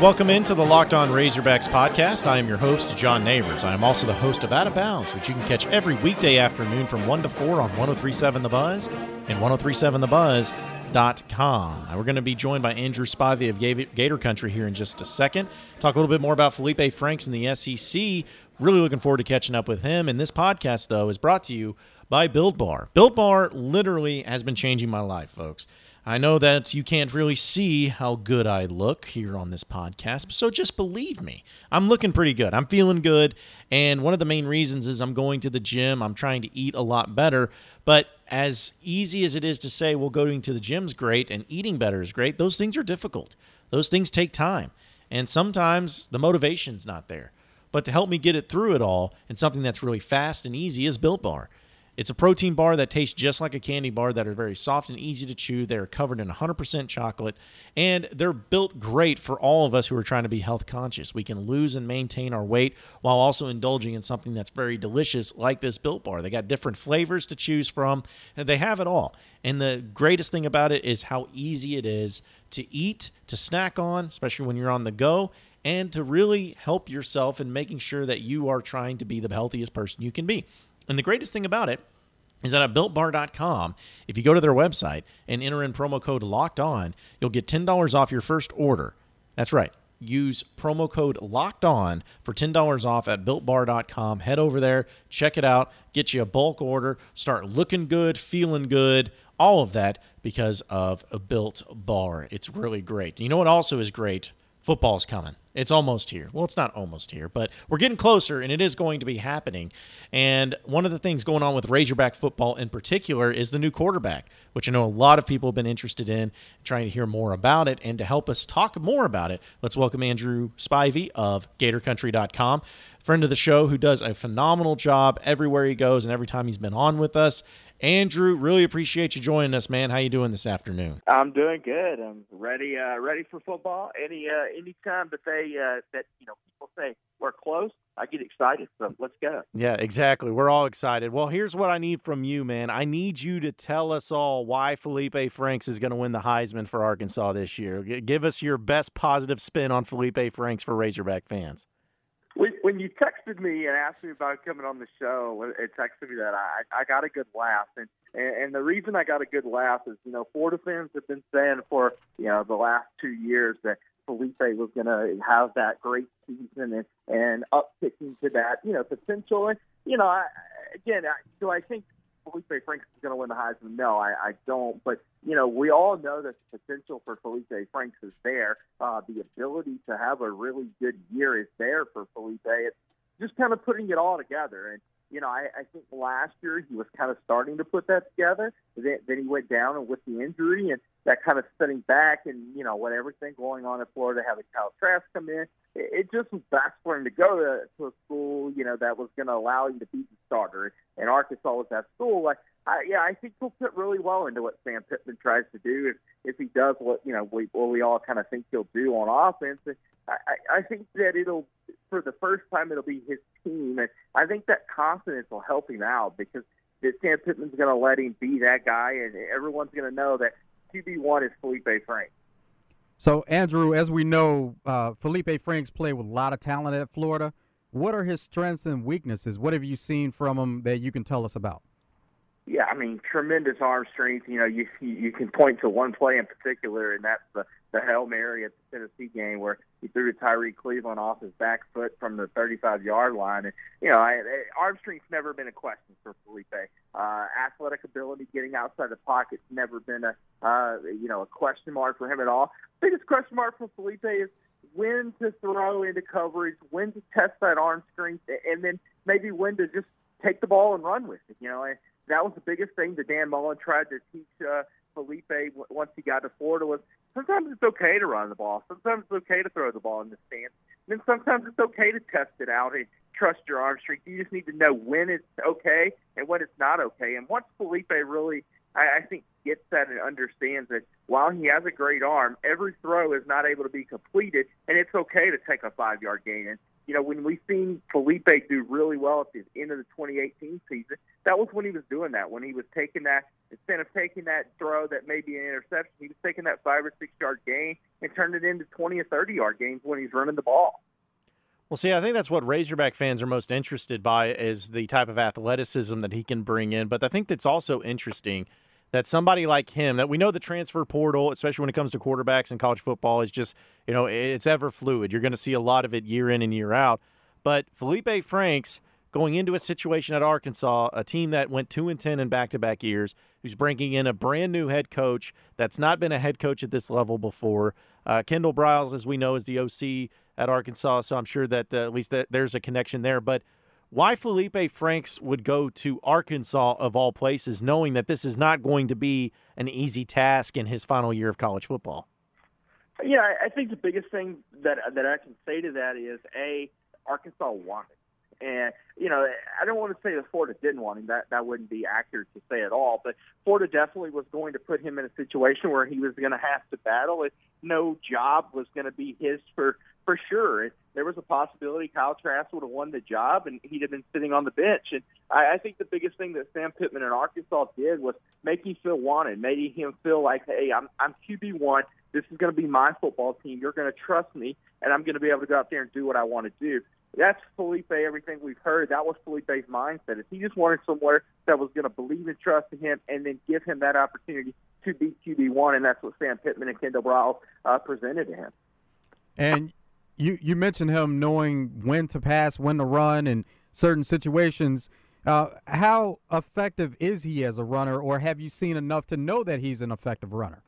Welcome into the Locked On Razorbacks podcast. I am your host, John Neighbors. I am also the host of Out of Bounds, which you can catch every weekday afternoon from 1 to 4 on 1037 The Buzz and 1037TheBuzz.com. Now, we're going to be joined by Andrew Spivey of Gator Country here in just a second. Talk a little bit more about Felipe Franks in the SEC. Really looking forward to catching up with him. And this podcast, though, is brought to you by Built Bar. Built Bar literally has been changing my life, folks. I know that you can't really see how good I look here on this podcast, so just believe me. I'm looking pretty good. I'm feeling good. And one of the main reasons is I'm going to the gym. I'm trying to eat a lot better. But as easy as it is to say, well, going to the gym's great and eating better is great, those things are difficult. Those things take time. And sometimes the motivation's not there. But to help me get it through it all and something that's really fast and easy is Built Bar. It's a protein bar that tastes just like a candy bar that are very soft and easy to chew. They're covered in 100% chocolate and they're built great for all of us who are trying to be health conscious. We can lose and maintain our weight while also indulging in something that's very delicious like this built bar. They got different flavors to choose from and they have it all. And the greatest thing about it is how easy it is to eat, to snack on, especially when you're on the go, and to really help yourself in making sure that you are trying to be the healthiest person you can be. And the greatest thing about it is that at builtbar.com, if you go to their website and enter in promo code locked on, you'll get $10 off your first order. That's right. Use promo code locked on for $10 off at builtbar.com. Head over there, check it out, get you a bulk order, start looking good, feeling good, all of that because of a built bar. It's really great. You know what also is great? Football's coming. It's almost here. Well, it's not almost here, but we're getting closer and it is going to be happening. And one of the things going on with Razorback football in particular is the new quarterback, which I know a lot of people have been interested in, trying to hear more about it. And to help us talk more about it, let's welcome Andrew Spivey of GatorCountry.com, friend of the show who does a phenomenal job everywhere he goes and every time he's been on with us. Andrew, really appreciate you joining us, man. How you doing this afternoon? I'm doing good. I'm ready, uh, ready for football. Any uh, any time that they uh, that you know people say we're close, I get excited. So let's go. Yeah, exactly. We're all excited. Well, here's what I need from you, man. I need you to tell us all why Felipe Franks is going to win the Heisman for Arkansas this year. Give us your best positive spin on Felipe Franks for Razorback fans. When, you texted me and asked me about coming on the show, it texted me that I I got a good laugh, and and the reason I got a good laugh is you know Florida fans have been saying for you know the last two years that Felipe was going to have that great season and and upticking to that you know potential, and you know I, again I, do I think Felipe Franks is going to win the Heisman? No, I, I don't. But you know, we all know that the potential for Felipe Franks is there. Uh, the ability to have a really good year is there for Felipe. It's just kind of putting it all together. And you know, I, I think last year he was kind of starting to put that together. Then, then he went down and with the injury, and that kind of set him back. And you know, what everything going on in Florida, having Kyle Trask come in, it, it just was best for him to go to, to a school, you know, that was going to allow him to be starter. And Arkansas was that school. Like, I, yeah, I think he'll fit really well into what Sam Pittman tries to do if if he does what you know we what we all kind of think he'll do on offense. And I, I think that it'll for the first time it'll be his team, and I think that confidence will help him out because that Sam Pittman's going to let him be that guy, and everyone's going to know that QB one is Felipe Franks. So, Andrew, as we know, uh, Felipe Franks played with a lot of talent at Florida. What are his strengths and weaknesses? What have you seen from him that you can tell us about? Yeah, I mean, tremendous arm strength. You know, you you can point to one play in particular, and that's the the hail mary at the Tennessee game where he threw to Tyrie Cleveland off his back foot from the 35 yard line. And you know, I, I, arm strength's never been a question for Felipe. Uh, athletic ability, getting outside the pocket's never been a uh, you know a question mark for him at all. Biggest question mark for Felipe is when to throw into coverage, when to test that arm strength, and then maybe when to just take the ball and run with it. You know, and that was the biggest thing that Dan Mullen tried to teach uh, Felipe once he got to Florida was sometimes it's okay to run the ball, sometimes it's okay to throw the ball in the stands, and then sometimes it's okay to test it out and trust your arm strength. You just need to know when it's okay and when it's not okay. And once Felipe really I, I think gets that and understands that while he has a great arm, every throw is not able to be completed, and it's okay to take a five yard gain. And you know, when we've seen Felipe do really well at the end of the 2018 season, that was when he was doing that. When he was taking that, instead of taking that throw that may be an interception, he was taking that five or six yard gain and turned it into 20 or 30 yard gains when he's running the ball. Well, see, I think that's what Razorback fans are most interested by is the type of athleticism that he can bring in. But I think that's also interesting that somebody like him, that we know the transfer portal, especially when it comes to quarterbacks in college football, is just, you know, it's ever fluid. You're going to see a lot of it year in and year out. But Felipe Franks going into a situation at Arkansas, a team that went 2 and 10 in back-to-back years, who's bringing in a brand new head coach that's not been a head coach at this level before. Uh, Kendall Briles, as we know, is the OC at Arkansas, so I'm sure that uh, at least that there's a connection there. But why Felipe Franks would go to Arkansas of all places, knowing that this is not going to be an easy task in his final year of college football? Yeah, I think the biggest thing that that I can say to that is a Arkansas wanted. And you know, I don't want to say that Florida didn't want him. That that wouldn't be accurate to say at all. But Florida definitely was going to put him in a situation where he was going to have to battle. It, no job was going to be his for for sure. It, there was a possibility Kyle Trask would have won the job and he'd have been sitting on the bench. And I, I think the biggest thing that Sam Pittman in Arkansas did was make him feel wanted, made him feel like, hey, I'm I'm QB one. This is going to be my football team. You're going to trust me, and I'm going to be able to go out there and do what I want to do. That's Felipe. Everything we've heard, that was Felipe's mindset. Is he just wanted somewhere that was going to believe and trust in him, and then give him that opportunity to be QB one, and that's what Sam Pittman and Kendall Briles uh, presented to him. And you you mentioned him knowing when to pass, when to run, in certain situations. Uh, how effective is he as a runner, or have you seen enough to know that he's an effective runner?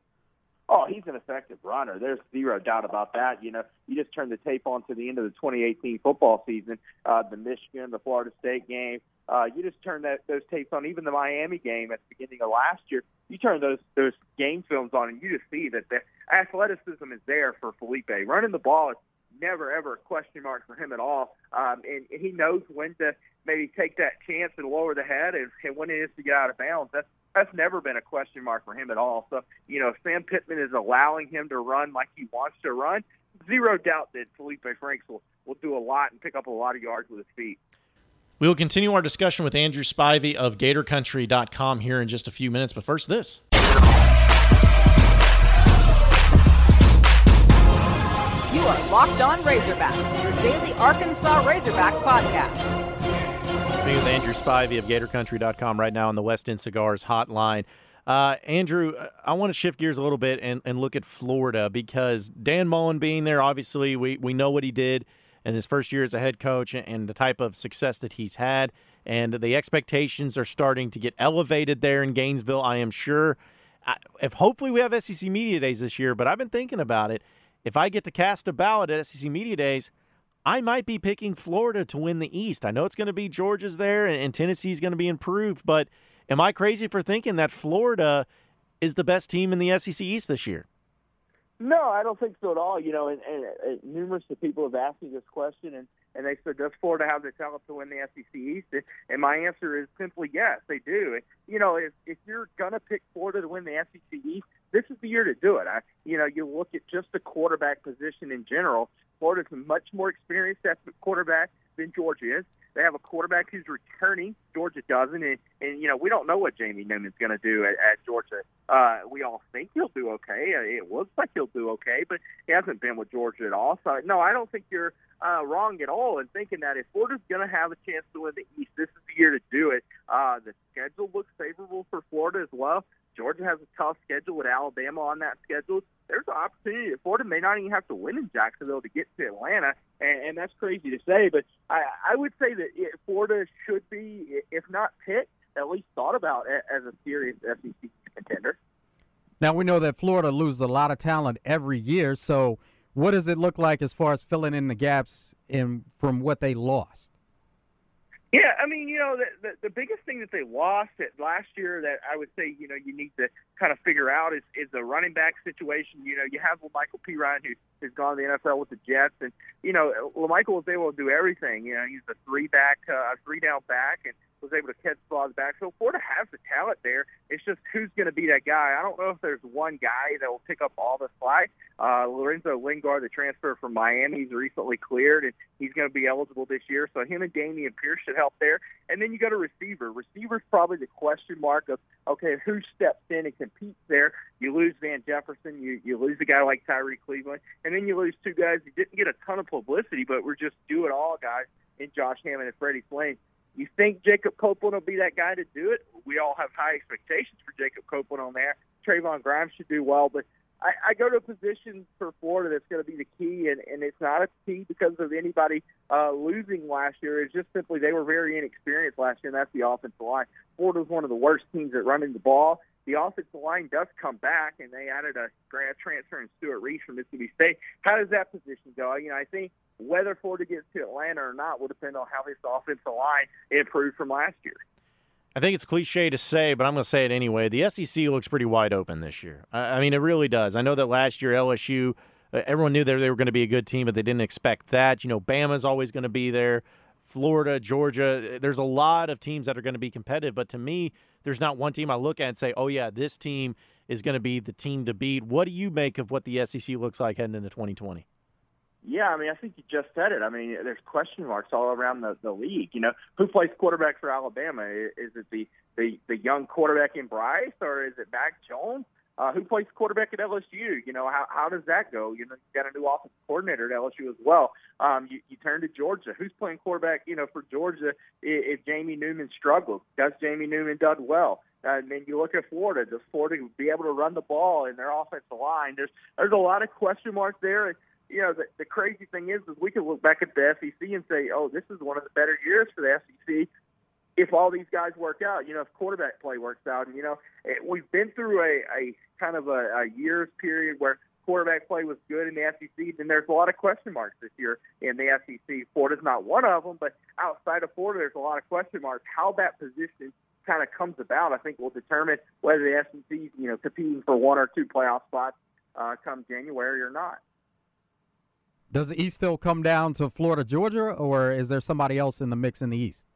Oh, he's an effective runner. There's zero doubt about that. You know, you just turn the tape on to the end of the 2018 football season, uh, the Michigan, the Florida State game. Uh, you just turn that those tapes on, even the Miami game at the beginning of last year. You turn those those game films on, and you just see that the athleticism is there for Felipe. Running the ball is never ever a question mark for him at all. Um, and he knows when to maybe take that chance and lower the head and, and when it is to get out of bounds. That's that's never been a question mark for him at all. So, you know, if Sam Pittman is allowing him to run like he wants to run. Zero doubt that Felipe Franks will, will do a lot and pick up a lot of yards with his feet. We will continue our discussion with Andrew Spivey of GatorCountry.com here in just a few minutes. But first, this. You are Locked On Razorbacks, your daily Arkansas Razorbacks podcast. Speaking with Andrew Spivey of GatorCountry.com right now on the West End Cigars hotline. Uh, Andrew, I want to shift gears a little bit and, and look at Florida because Dan Mullen being there, obviously, we, we know what he did in his first year as a head coach and the type of success that he's had. And the expectations are starting to get elevated there in Gainesville, I am sure. If hopefully we have SEC Media Days this year, but I've been thinking about it if I get to cast a ballot at SEC Media Days, I might be picking Florida to win the East. I know it's going to be Georgia's there and, and Tennessee's going to be improved, but am I crazy for thinking that Florida is the best team in the SEC East this year? No, I don't think so at all. You know, and, and, and numerous of people have asked me this question, and and they said, "Does Florida have the talent to win the SEC East?" And my answer is simply yes, they do. You know, if if you're gonna pick Florida to win the SEC East, this is the year to do it. I, you know, you look at just the quarterback position in general. Florida's a much more experienced quarterback than Georgia is. They have a quarterback who's returning. Georgia doesn't, and, and you know we don't know what Jamie Newman's going to do at, at Georgia. Uh, we all think he'll do okay. Uh, it looks like he'll do okay, but he hasn't been with Georgia at all. So no, I don't think you're uh, wrong at all in thinking that if Florida's going to have a chance to win the East, this is the year to do it. Uh, the schedule looks favorable for Florida as well. Georgia has a tough schedule with Alabama on that schedule. There's an opportunity. Florida may not even have to win in Jacksonville to get to Atlanta, and, and that's crazy to say. But I, I would say that it, Florida should be, if not picked, at least thought about as a serious SEC contender. Now we know that Florida loses a lot of talent every year. So, what does it look like as far as filling in the gaps in from what they lost? Yeah, I mean, you know, the, the the biggest thing that they lost at last year that I would say, you know, you need to kind of figure out is is the running back situation. You know, you have Lamical Perine who has gone to the NFL with the Jets, and you know, Lamical was able to do everything. You know, he's a three back, uh, three down back, and was able to catch balls back. So Florida has the talent there. It's just who's going to be that guy. I don't know if there's one guy that will pick up all the slack. Uh, Lorenzo Lingard, the transfer from Miami, he's recently cleared, and he's going to be eligible this year. So him and Dameon Pierce should help there. And then you go to receiver. Receiver's probably the question mark of okay, who steps in and competes there? You lose Van Jefferson, you you lose a guy like Tyrie Cleveland, and then you lose two guys who didn't get a ton of publicity, but were just do it all guys in Josh Hammond and Freddie Swain. You think Jacob Copeland will be that guy to do it? We all have high expectations for Jacob Copeland on there. Trevon Grimes should do well, but I, I go to a position for Florida that's going to be the key, and, and it's not a key because of anybody uh, losing last year. It's just simply they were very inexperienced last year, and that's the offensive line. Florida's one of the worst teams at running the ball. The offensive line does come back, and they added a grad transfer in Stewart Reese from Mississippi State. How does that position go? You know, I think whether Florida gets to Atlanta or not will depend on how this offensive line improved from last year. I think it's cliche to say, but I'm going to say it anyway. The SEC looks pretty wide open this year. I, mean, it really does. I know that last year LSU, uh, everyone knew that they were going to be a good team, but they didn't expect that. You know, Bama's always going to be there. Florida, Georgia. There's a lot of teams that are going to be competitive, but to me, there's not one team I look at and say, "Oh yeah, this team is going to be the team to beat." What do you make of what the SEC looks like heading into 2020? Yeah, I mean, I think you just said it. I mean, there's question marks all around the, the league. You know, who plays quarterback for Alabama? Is it the, the the young quarterback in Bryce, or is it Mac Jones? Uh, who plays quarterback at LSU? You know, how how does that go? You know, you got a new offensive coordinator at LSU as well. Um, you, you turn to Georgia. Who's playing quarterback? You know, for Georgia, if, if Jamie Newman struggles, does Jamie Newman done well? Uh, and then you look at Florida. Does Florida be able to run the ball in their offensive line? There's there's a lot of question marks there you know, the, the crazy thing is, is we can look back at the SEC and say, oh, this is one of the better years for the SEC if all these guys work out. You know, if quarterback play works out, and you know, it, we've been through a, a kind of a, a years period where quarterback play was good in the SEC. Then there's a lot of question marks this year in the SEC. Florida's not one of them, but outside of Florida, there's a lot of question marks. How that position kind of comes about, I think, will determine whether the SEC, you know, competing for one or two playoff spots uh, come January or not. Does the East still come down to Florida, Georgia, or is there somebody else in the mix in the East?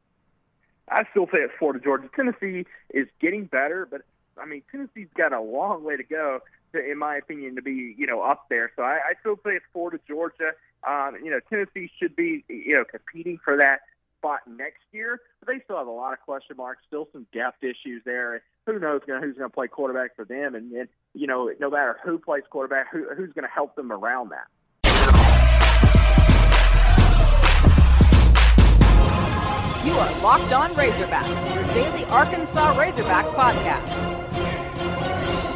I still say it's Florida, Georgia. Tennessee is getting better, but I mean Tennessee's got a long way to go, to, in my opinion, to be you know up there. So I, I still say it's Florida, Georgia. Um, you know Tennessee should be you know competing for that spot next year, but they still have a lot of question marks, still some depth issues there. Who knows who's going to play quarterback for them? And, and you know, no matter who plays quarterback, who, who's going to help them around that. You are Locked On Razorbacks, your daily Arkansas Razorbacks podcast.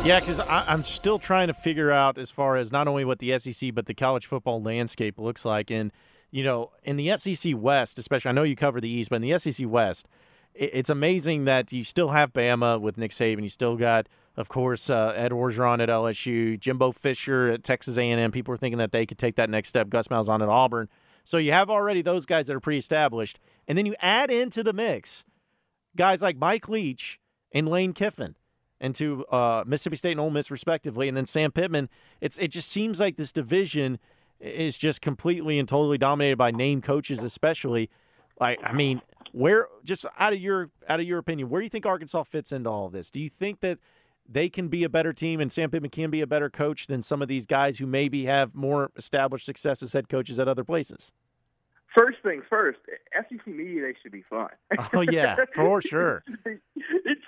Yeah, because I'm still trying to figure out as far as not only what the SEC but the college football landscape looks like, and you know, in the SEC West, especially, I know you cover the East, but in the SEC West, it's amazing that you still have Bama with Nick Saban. You still got, of course, uh, Ed Orgeron at LSU, Jimbo Fisher at Texas A&M. People are thinking that they could take that next step. Gus Malzahn at Auburn. So you have already those guys that are pre-established, and then you add into the mix guys like Mike Leach and Lane Kiffin, and to uh, Mississippi State and Ole Miss respectively, and then Sam Pittman. It's it just seems like this division is just completely and totally dominated by name coaches, especially. Like I mean, where just out of your out of your opinion, where do you think Arkansas fits into all of this? Do you think that they can be a better team and Sam Pittman can be a better coach than some of these guys who maybe have more established success as head coaches at other places? First things first, SEC Media Days should be fun. Oh yeah, for sure. it,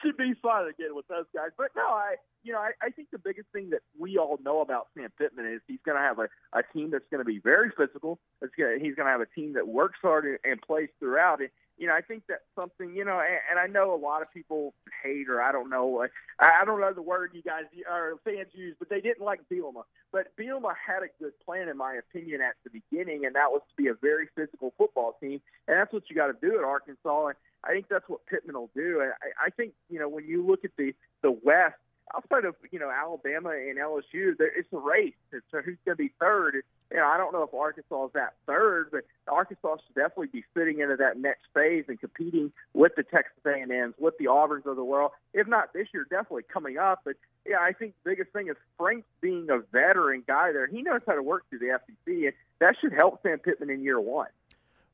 should be, it fun again with those guys. But no, I you know I, I think the biggest thing that we all know about Sam Pittman is he's going to have a, a team that's going to be very physical. It's gonna, he's going to have a team that works hard and, and plays throughout. And you know, I think that's something, you know, and, and I know a lot of people hate or I don't know, I don't know the word you guys or fans use, but they didn't like Bielema. But Bielema had a good plan, in my opinion, at the beginning, and that was to be a very physical football team, and that's what you got to do at Arkansas. And I think that's what Pittman will do. And I, I think, you know, when you look at the the West, outside of you know Alabama and LSU, there, it's a race. So who's going to be third. You know, I don't know if Arkansas is that third, but Arkansas should definitely be fitting into that next phase and competing with the Texas A&Ms, with the Auburns of the world. If not this year, definitely coming up. But yeah, I think the biggest thing is Frank being a veteran guy there. He knows how to work through the SEC, and that should help Sam Pittman in year one.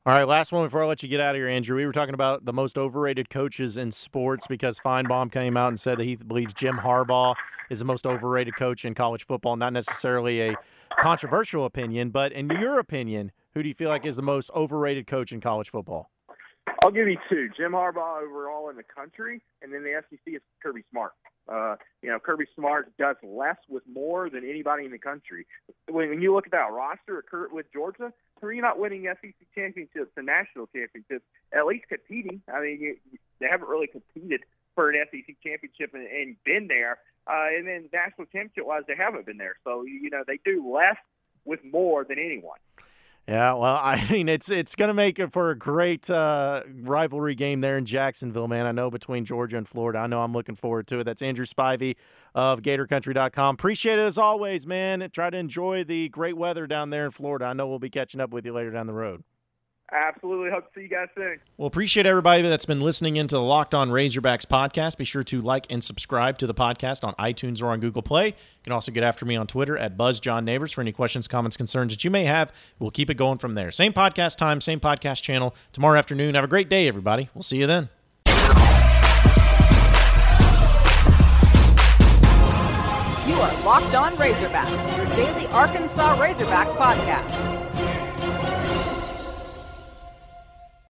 All right, last one before I let you get out of here, Andrew. We were talking about the most overrated coaches in sports because Finebaum came out and said that he believes Jim Harbaugh is the most overrated coach in college football. Not necessarily a controversial opinion, but in your opinion, who do you feel like is the most overrated coach in college football? I'll give you two: Jim Harbaugh overall in the country, and then the SEC is Kirby Smart. Uh, you know, Kirby Smart does less with more than anybody in the country. When, you look at that roster with Georgia, three not winning SEC championships and national championships, at least competing. I mean, you, they haven't really competed for an SEC championship and, and been there. Uh, and then national championship wise, they haven't been there. So you know, they do less with more than anyone. Yeah, well, I mean, it's it's going to make it for a great uh, rivalry game there in Jacksonville, man. I know between Georgia and Florida. I know I'm looking forward to it. That's Andrew Spivey of GatorCountry.com. Appreciate it as always, man. Try to enjoy the great weather down there in Florida. I know we'll be catching up with you later down the road. Absolutely. Hope to see you guys soon. Well, appreciate everybody that's been listening into the Locked On Razorbacks podcast. Be sure to like and subscribe to the podcast on iTunes or on Google Play. You can also get after me on Twitter at BuzzJohnNeighbors for any questions, comments, concerns that you may have. We'll keep it going from there. Same podcast time, same podcast channel tomorrow afternoon. Have a great day, everybody. We'll see you then. You are Locked On Razorbacks, your daily Arkansas Razorbacks podcast